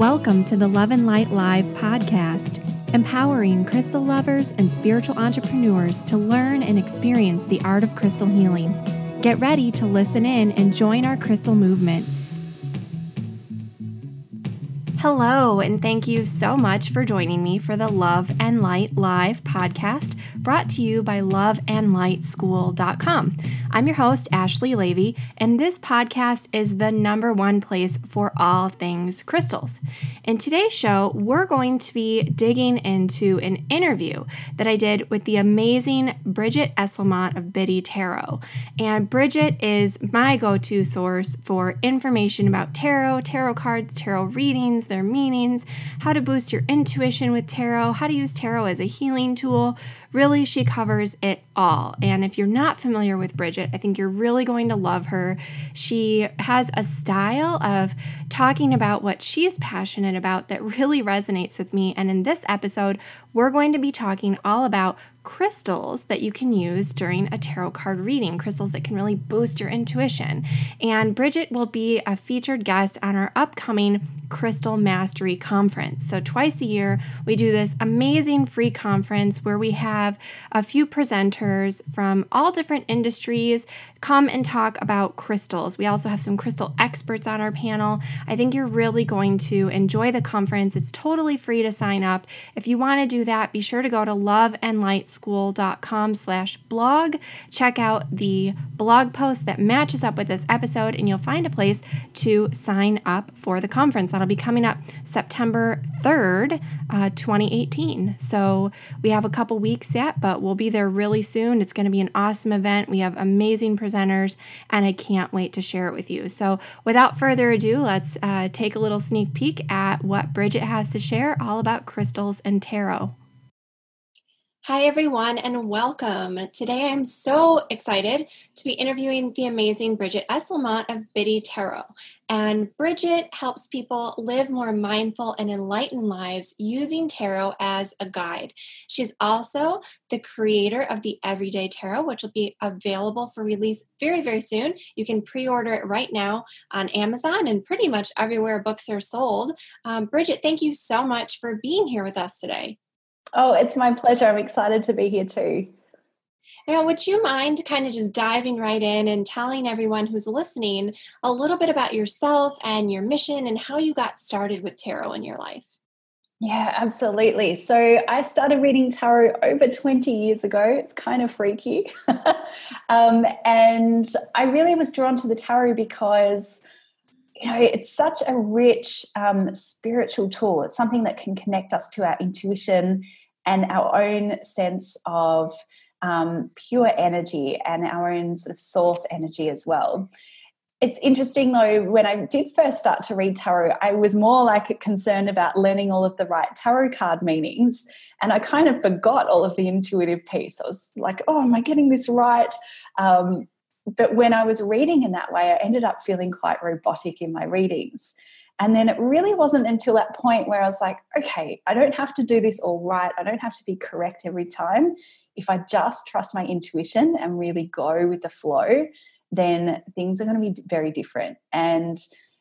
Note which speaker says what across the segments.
Speaker 1: Welcome to the Love and Light Live podcast, empowering crystal lovers and spiritual entrepreneurs to learn and experience the art of crystal healing. Get ready to listen in and join our crystal movement. Hello, and thank you so much for joining me for the Love and Light Live podcast brought to you by loveandlightschool.com. I'm your host, Ashley Leavy, and this podcast is the number one place for all things crystals. In today's show, we're going to be digging into an interview that I did with the amazing Bridget Esselmont of Biddy Tarot. And Bridget is my go to source for information about tarot, tarot cards, tarot readings their meanings, how to boost your intuition with tarot, how to use tarot as a healing tool. Really, she covers it all. And if you're not familiar with Bridget, I think you're really going to love her. She has a style of talking about what she's passionate about that really resonates with me. And in this episode, we're going to be talking all about crystals that you can use during a tarot card reading, crystals that can really boost your intuition. And Bridget will be a featured guest on our upcoming Crystal Mastery Conference. So, twice a year, we do this amazing free conference where we have a few presenters from all different industries come and talk about crystals. We also have some crystal experts on our panel. I think you're really going to enjoy the conference. It's totally free to sign up. If you want to do that, be sure to go to loveandlightschool.com slash blog. Check out the blog post that matches up with this episode, and you'll find a place to sign up for the conference. That'll be coming up September 3rd, uh, 2018. So we have a couple weeks yet, but we'll be there really soon. It's going to be an awesome event. We have amazing presenters, and I can't wait to share it with you. So, without further ado, let's uh, take a little sneak peek at what Bridget has to share all about crystals and tarot. Hi, everyone, and welcome. Today I'm so excited to be interviewing the amazing Bridget Esselmont of Biddy Tarot. And Bridget helps people live more mindful and enlightened lives using tarot as a guide. She's also the creator of the Everyday Tarot, which will be available for release very, very soon. You can pre order it right now on Amazon and pretty much everywhere books are sold. Um, Bridget, thank you so much for being here with us today.
Speaker 2: Oh, it's my pleasure. I'm excited to be here too.
Speaker 1: Now, would you mind kind of just diving right in and telling everyone who's listening a little bit about yourself and your mission and how you got started with tarot in your life?
Speaker 2: Yeah, absolutely. So I started reading tarot over 20 years ago. It's kind of freaky. um, and I really was drawn to the tarot because you know it's such a rich um, spiritual tool it's something that can connect us to our intuition and our own sense of um, pure energy and our own sort of source energy as well. It's interesting though when i did first start to read tarot i was more like concerned about learning all of the right tarot card meanings and i kind of forgot all of the intuitive piece. I was like oh am i getting this right? Um, but when I was reading in that way, I ended up feeling quite robotic in my readings. And then it really wasn't until that point where I was like, okay, I don't have to do this all right. I don't have to be correct every time. If I just trust my intuition and really go with the flow, then things are going to be very different. And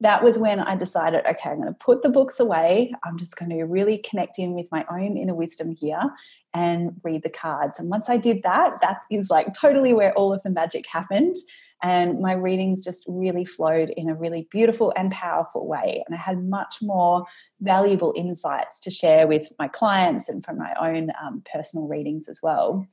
Speaker 2: that was when I decided, okay, I'm going to put the books away. I'm just going to really connect in with my own inner wisdom here and read the cards. And once I did that, that is like totally where all of the magic happened. And my readings just really flowed in a really beautiful and powerful way. And I had much more valuable insights to share with my clients and from my own um, personal readings as well.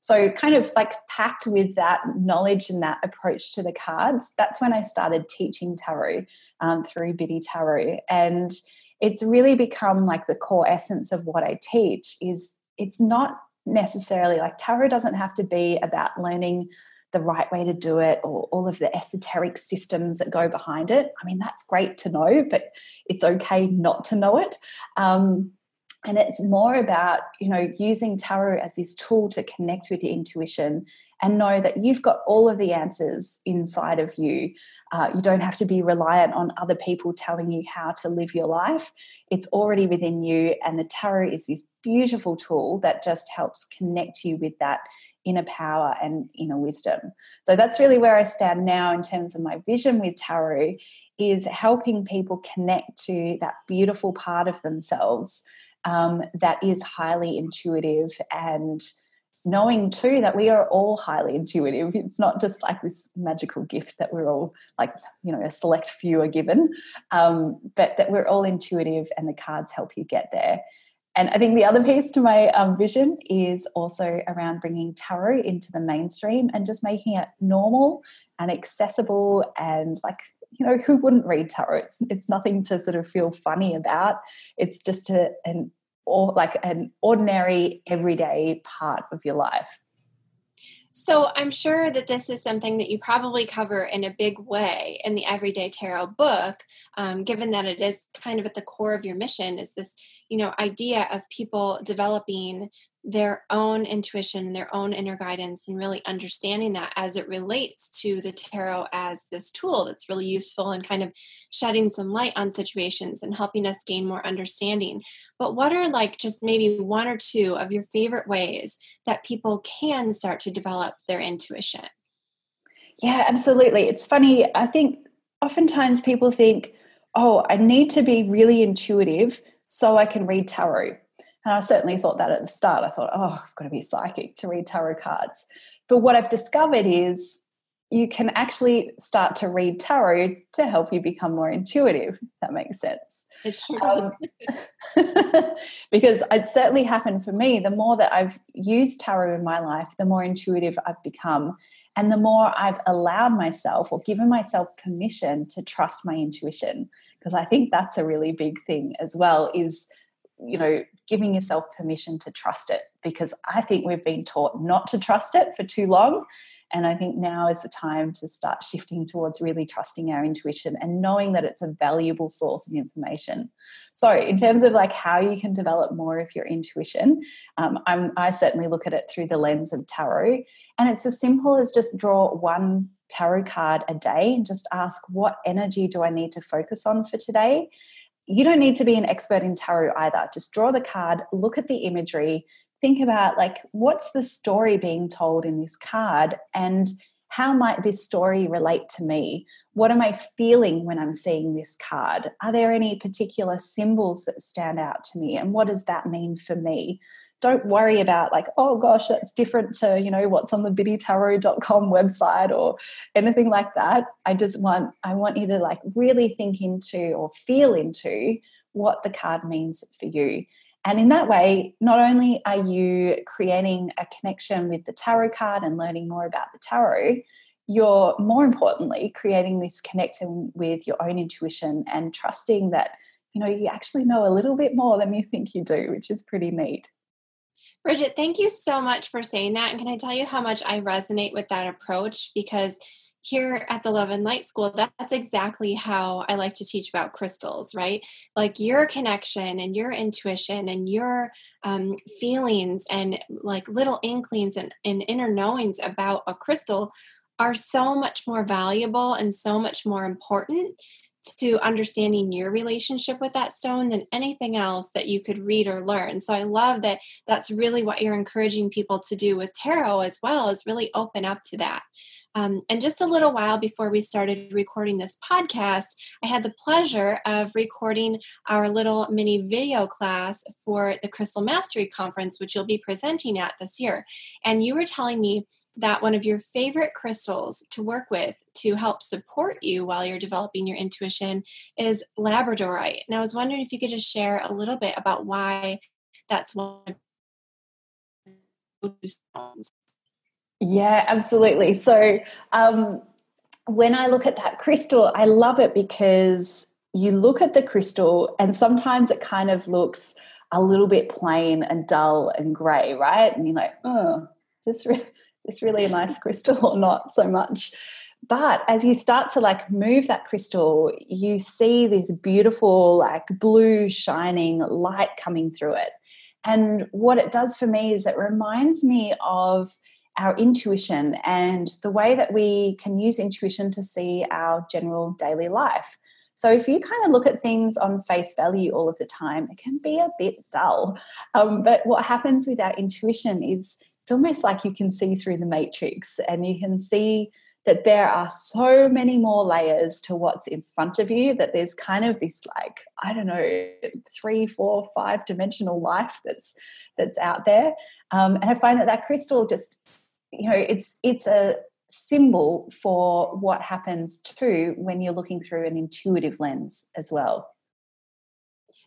Speaker 2: So, kind of like packed with that knowledge and that approach to the cards, that's when I started teaching tarot um, through Biddy Tarot. And it's really become like the core essence of what I teach is it's not necessarily like tarot doesn't have to be about learning the right way to do it or all of the esoteric systems that go behind it. I mean, that's great to know, but it's okay not to know it. Um, and it's more about you know using tarot as this tool to connect with your intuition and know that you've got all of the answers inside of you uh, you don't have to be reliant on other people telling you how to live your life it's already within you and the tarot is this beautiful tool that just helps connect you with that inner power and inner wisdom. So that's really where i stand now in terms of my vision with tarot is helping people connect to that beautiful part of themselves um, that is highly intuitive and knowing too that we are all highly intuitive. It's not just like this magical gift that we're all like you know a select few are given um, but that we're all intuitive and the cards help you get there and i think the other piece to my um, vision is also around bringing tarot into the mainstream and just making it normal and accessible and like you know who wouldn't read tarot? It's, it's nothing to sort of feel funny about. It's just a, an or like an ordinary everyday part of your life
Speaker 1: so i'm sure that this is something that you probably cover in a big way in the everyday tarot book um, given that it is kind of at the core of your mission is this you know idea of people developing their own intuition, their own inner guidance, and really understanding that as it relates to the tarot as this tool that's really useful and kind of shedding some light on situations and helping us gain more understanding. But what are like just maybe one or two of your favorite ways that people can start to develop their intuition?
Speaker 2: Yeah, absolutely. It's funny. I think oftentimes people think, oh, I need to be really intuitive so I can read tarot and I certainly thought that at the start. I thought, oh, I've got to be psychic to read tarot cards. But what I've discovered is you can actually start to read tarot to help you become more intuitive. that makes sense.
Speaker 1: It sure does.
Speaker 2: Um, because it certainly happened for me. The more that I've used tarot in my life, the more intuitive I've become. And the more I've allowed myself or given myself permission to trust my intuition. Because I think that's a really big thing as well, is you know, giving yourself permission to trust it because I think we've been taught not to trust it for too long. And I think now is the time to start shifting towards really trusting our intuition and knowing that it's a valuable source of information. So, in terms of like how you can develop more of your intuition, um, i certainly look at it through the lens of tarot. And it's as simple as just draw one tarot card a day and just ask, what energy do I need to focus on for today? You don't need to be an expert in tarot either. Just draw the card, look at the imagery, think about like what's the story being told in this card and how might this story relate to me? What am I feeling when I'm seeing this card? Are there any particular symbols that stand out to me? And what does that mean for me? Don't worry about like oh gosh that's different to you know what's on the biddytarot.com website or anything like that. I just want i want you to like really think into or feel into what the card means for you. And in that way not only are you creating a connection with the tarot card and learning more about the tarot you're more importantly creating this connection with your own intuition and trusting that you know you actually know a little bit more than you think you do which is pretty neat
Speaker 1: Bridget, thank you so much for saying that. And can I tell you how much I resonate with that approach? Because here at the Love and Light School, that's exactly how I like to teach about crystals, right? Like your connection and your intuition and your um, feelings and like little inklings and, and inner knowings about a crystal are so much more valuable and so much more important to understanding your relationship with that stone than anything else that you could read or learn. So I love that that's really what you're encouraging people to do with tarot as well, is really open up to that. Um, and just a little while before we started recording this podcast, I had the pleasure of recording our little mini video class for the Crystal Mastery Conference, which you'll be presenting at this year. And you were telling me that one of your favorite crystals to work with to help support you while you're developing your intuition is labradorite. And I was wondering if you could just share a little bit about why that's one stones.
Speaker 2: Yeah, absolutely. So um, when I look at that crystal, I love it because you look at the crystal and sometimes it kind of looks a little bit plain and dull and grey, right? And you're like, oh, this really this really a nice crystal or not so much? But as you start to like move that crystal, you see this beautiful, like blue, shining light coming through it. And what it does for me is it reminds me of our intuition and the way that we can use intuition to see our general daily life. So if you kind of look at things on face value all of the time, it can be a bit dull. Um, but what happens with our intuition is almost like you can see through the matrix and you can see that there are so many more layers to what's in front of you that there's kind of this like i don't know three four five dimensional life that's that's out there. Um, and i find that that crystal just you know it's it's a symbol for what happens too when you're looking through an intuitive lens as well.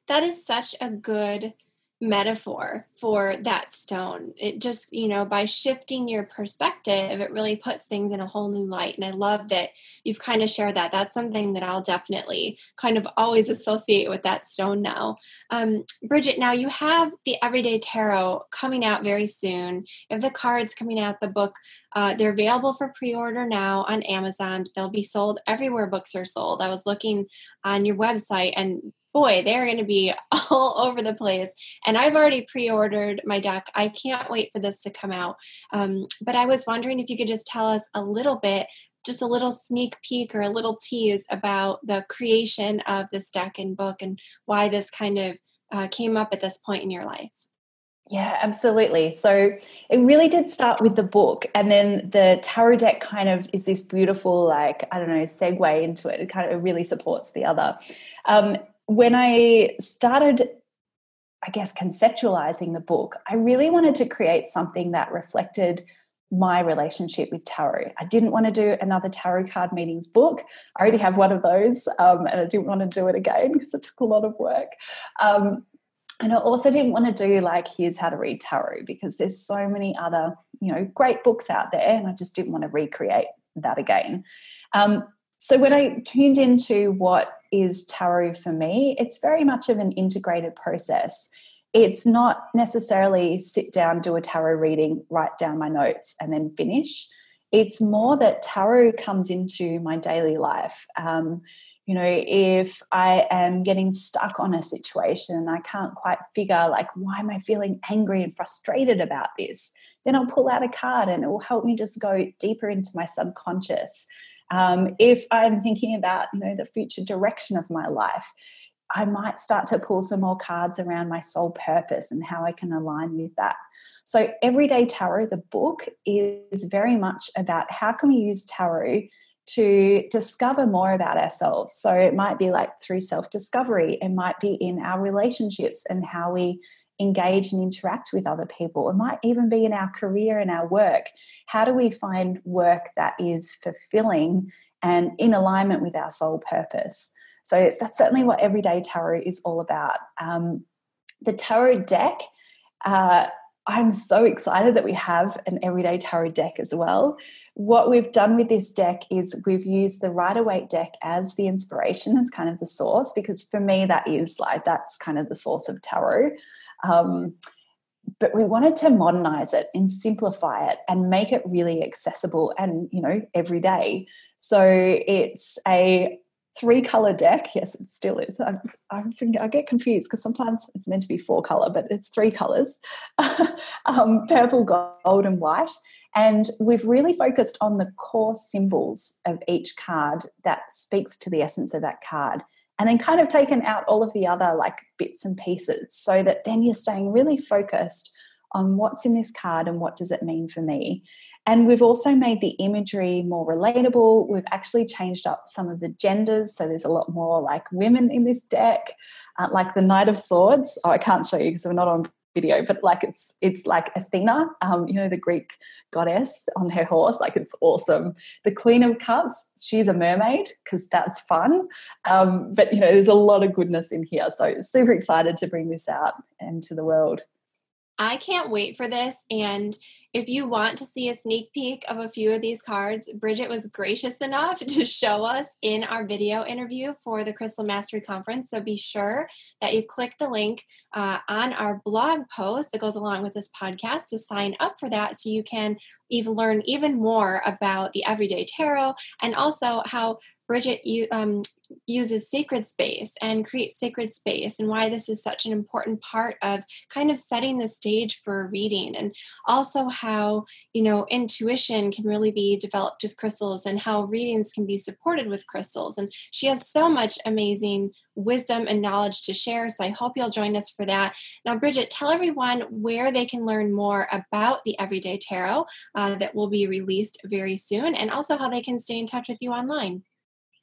Speaker 1: That is such a good metaphor for that stone. It just, you know, by shifting your perspective, it really puts things in a whole new light. And I love that you've kind of shared that. That's something that I'll definitely kind of always associate with that stone now. Um, Bridget, now you have the Everyday Tarot coming out very soon. You have the cards coming out, the book. Uh, they're available for pre-order now on Amazon. They'll be sold everywhere books are sold. I was looking on your website and boy, they're going to be all over the place. And I've already pre ordered my deck. I can't wait for this to come out. Um, but I was wondering if you could just tell us a little bit, just a little sneak peek or a little tease about the creation of this deck and book and why this kind of uh, came up at this point in your life.
Speaker 2: Yeah, absolutely. So it really did start with the book, and then the tarot deck kind of is this beautiful, like I don't know, segue into it. It kind of really supports the other. Um, when I started, I guess, conceptualizing the book, I really wanted to create something that reflected my relationship with tarot. I didn't want to do another tarot card meetings book. I already have one of those, um, and I didn't want to do it again because it took a lot of work. Um, and I also didn't want to do like here's how to read tarot because there's so many other you know great books out there, and I just didn't want to recreate that again. Um, so when I tuned into what is tarot for me, it's very much of an integrated process. It's not necessarily sit down, do a tarot reading, write down my notes, and then finish. It's more that tarot comes into my daily life. Um, you know, if I am getting stuck on a situation, and I can't quite figure, like, why am I feeling angry and frustrated about this? Then I'll pull out a card and it will help me just go deeper into my subconscious. Um, if I'm thinking about, you know, the future direction of my life, I might start to pull some more cards around my soul purpose and how I can align with that. So, Everyday Tarot, the book, is very much about how can we use tarot to discover more about ourselves. So, it might be like through self discovery, it might be in our relationships and how we engage and interact with other people. It might even be in our career and our work. How do we find work that is fulfilling and in alignment with our soul purpose? So that's certainly what Everyday Tarot is all about. Um, the tarot deck, uh, I'm so excited that we have an Everyday Tarot deck as well. What we've done with this deck is we've used the Rider Waite deck as the inspiration, as kind of the source, because for me, that is like that's kind of the source of tarot. Um, but we wanted to modernize it and simplify it and make it really accessible and you know every day. So it's a three color deck. Yes it still is. I, I, I get confused because sometimes it's meant to be four color but it's three colors. Um, purple gold and white. And we've really focused on the core symbols of each card that speaks to the essence of that card and then kind of taken out all of the other like bits and pieces so that then you're staying really focused on what's in this card and what does it mean for me. And we've also made the imagery more relatable. We've actually changed up some of the genders. So there's a lot more like women in this deck, uh, like the Knight of Swords. Oh, I can't show you because we're not on video, but like it's it's like Athena, um, you know, the Greek goddess on her horse. Like it's awesome. The Queen of Cups, she's a mermaid because that's fun. Um, but you know, there's a lot of goodness in here. So super excited to bring this out into the world.
Speaker 1: I can't wait for this. And if you want to see a sneak peek of a few of these cards, Bridget was gracious enough to show us in our video interview for the Crystal Mastery Conference. So be sure that you click the link uh, on our blog post that goes along with this podcast to sign up for that so you can even learn even more about the Everyday Tarot and also how Bridget um, uses sacred space and creates sacred space and why this is such an important part of kind of setting the stage for reading and also how you know intuition can really be developed with crystals and how readings can be supported with crystals. And she has so much amazing wisdom and knowledge to share so i hope you'll join us for that. Now bridget tell everyone where they can learn more about the everyday tarot uh, that will be released very soon and also how they can stay in touch with you online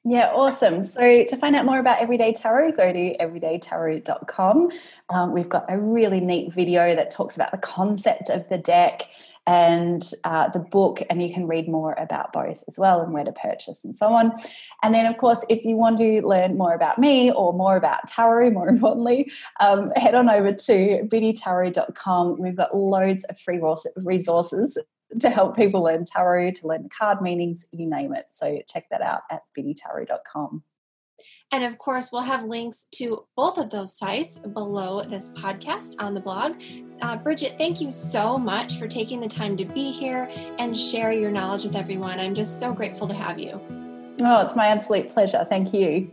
Speaker 2: yeah, awesome. So to find out more about Everyday Tarot, go to everydaytarot.com. Um, we've got a really neat video that talks about the concept of the deck and uh, the book, and you can read more about both as well and where to purchase and so on. And then, of course, if you want to learn more about me or more about tarot, more importantly, um, head on over to biddytarot.com. We've got loads of free resources to help people learn tarot, to learn card meanings, you name it. So check that out at biddytarot.com.
Speaker 1: And of course, we'll have links to both of those sites below this podcast on the blog. Uh, Bridget, thank you so much for taking the time to be here and share your knowledge with everyone. I'm just so grateful to have you.
Speaker 2: Oh, it's my absolute pleasure. Thank you.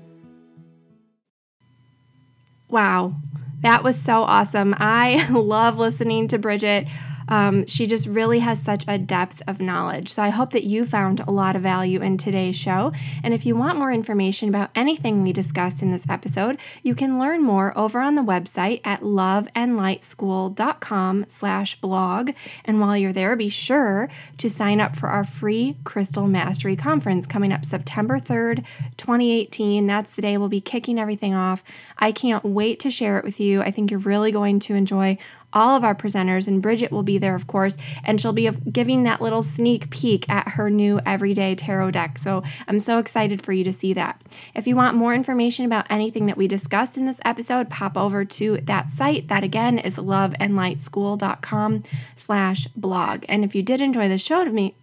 Speaker 1: Wow, that was so awesome. I love listening to Bridget. Um, she just really has such a depth of knowledge. So I hope that you found a lot of value in today's show. And if you want more information about anything we discussed in this episode, you can learn more over on the website at loveandlightschool.com slash blog. And while you're there, be sure to sign up for our free Crystal Mastery Conference coming up September 3rd, 2018. That's the day we'll be kicking everything off. I can't wait to share it with you. I think you're really going to enjoy all of our presenters, and Bridget will be there, of course, and she'll be giving that little sneak peek at her new everyday tarot deck. So I'm so excited for you to see that. If you want more information about anything that we discussed in this episode, pop over to that site. That again is loveandlightschool.com slash blog. And if you did enjoy the show to me,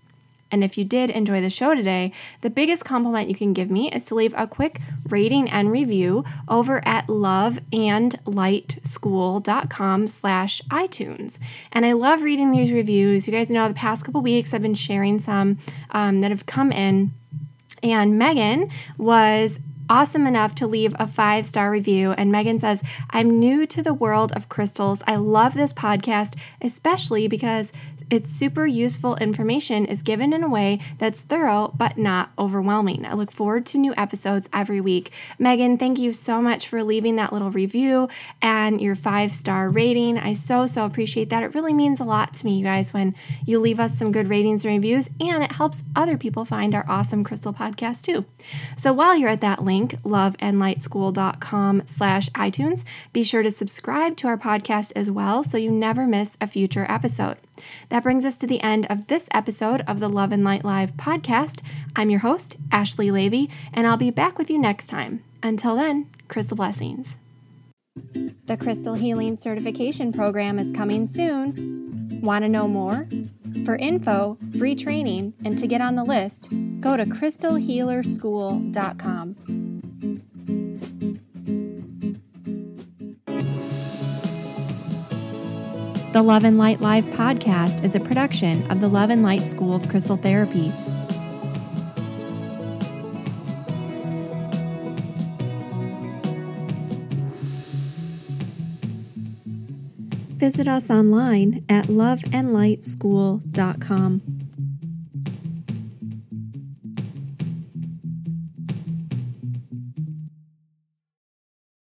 Speaker 1: and if you did enjoy the show today, the biggest compliment you can give me is to leave a quick rating and review over at loveandlightschool.com slash iTunes. And I love reading these reviews. You guys know the past couple weeks I've been sharing some um, that have come in. And Megan was awesome enough to leave a five star review. And Megan says, I'm new to the world of crystals. I love this podcast, especially because its super useful information is given in a way that's thorough but not overwhelming. I look forward to new episodes every week. Megan, thank you so much for leaving that little review and your five star rating. I so, so appreciate that. It really means a lot to me, you guys, when you leave us some good ratings and reviews, and it helps other people find our awesome crystal podcast too. So while you're at that link, loveandlightschool.com slash iTunes, be sure to subscribe to our podcast as well so you never miss a future episode. That brings us to the end of this episode of the Love and Light Live podcast. I'm your host, Ashley Leavy, and I'll be back with you next time. Until then, crystal blessings. The Crystal Healing Certification Program is coming soon. Want to know more? For info, free training, and to get on the list, go to crystalhealerschool.com. The Love and Light Live podcast is a production of the Love and Light School of Crystal Therapy. Visit us online at loveandlightschool.com.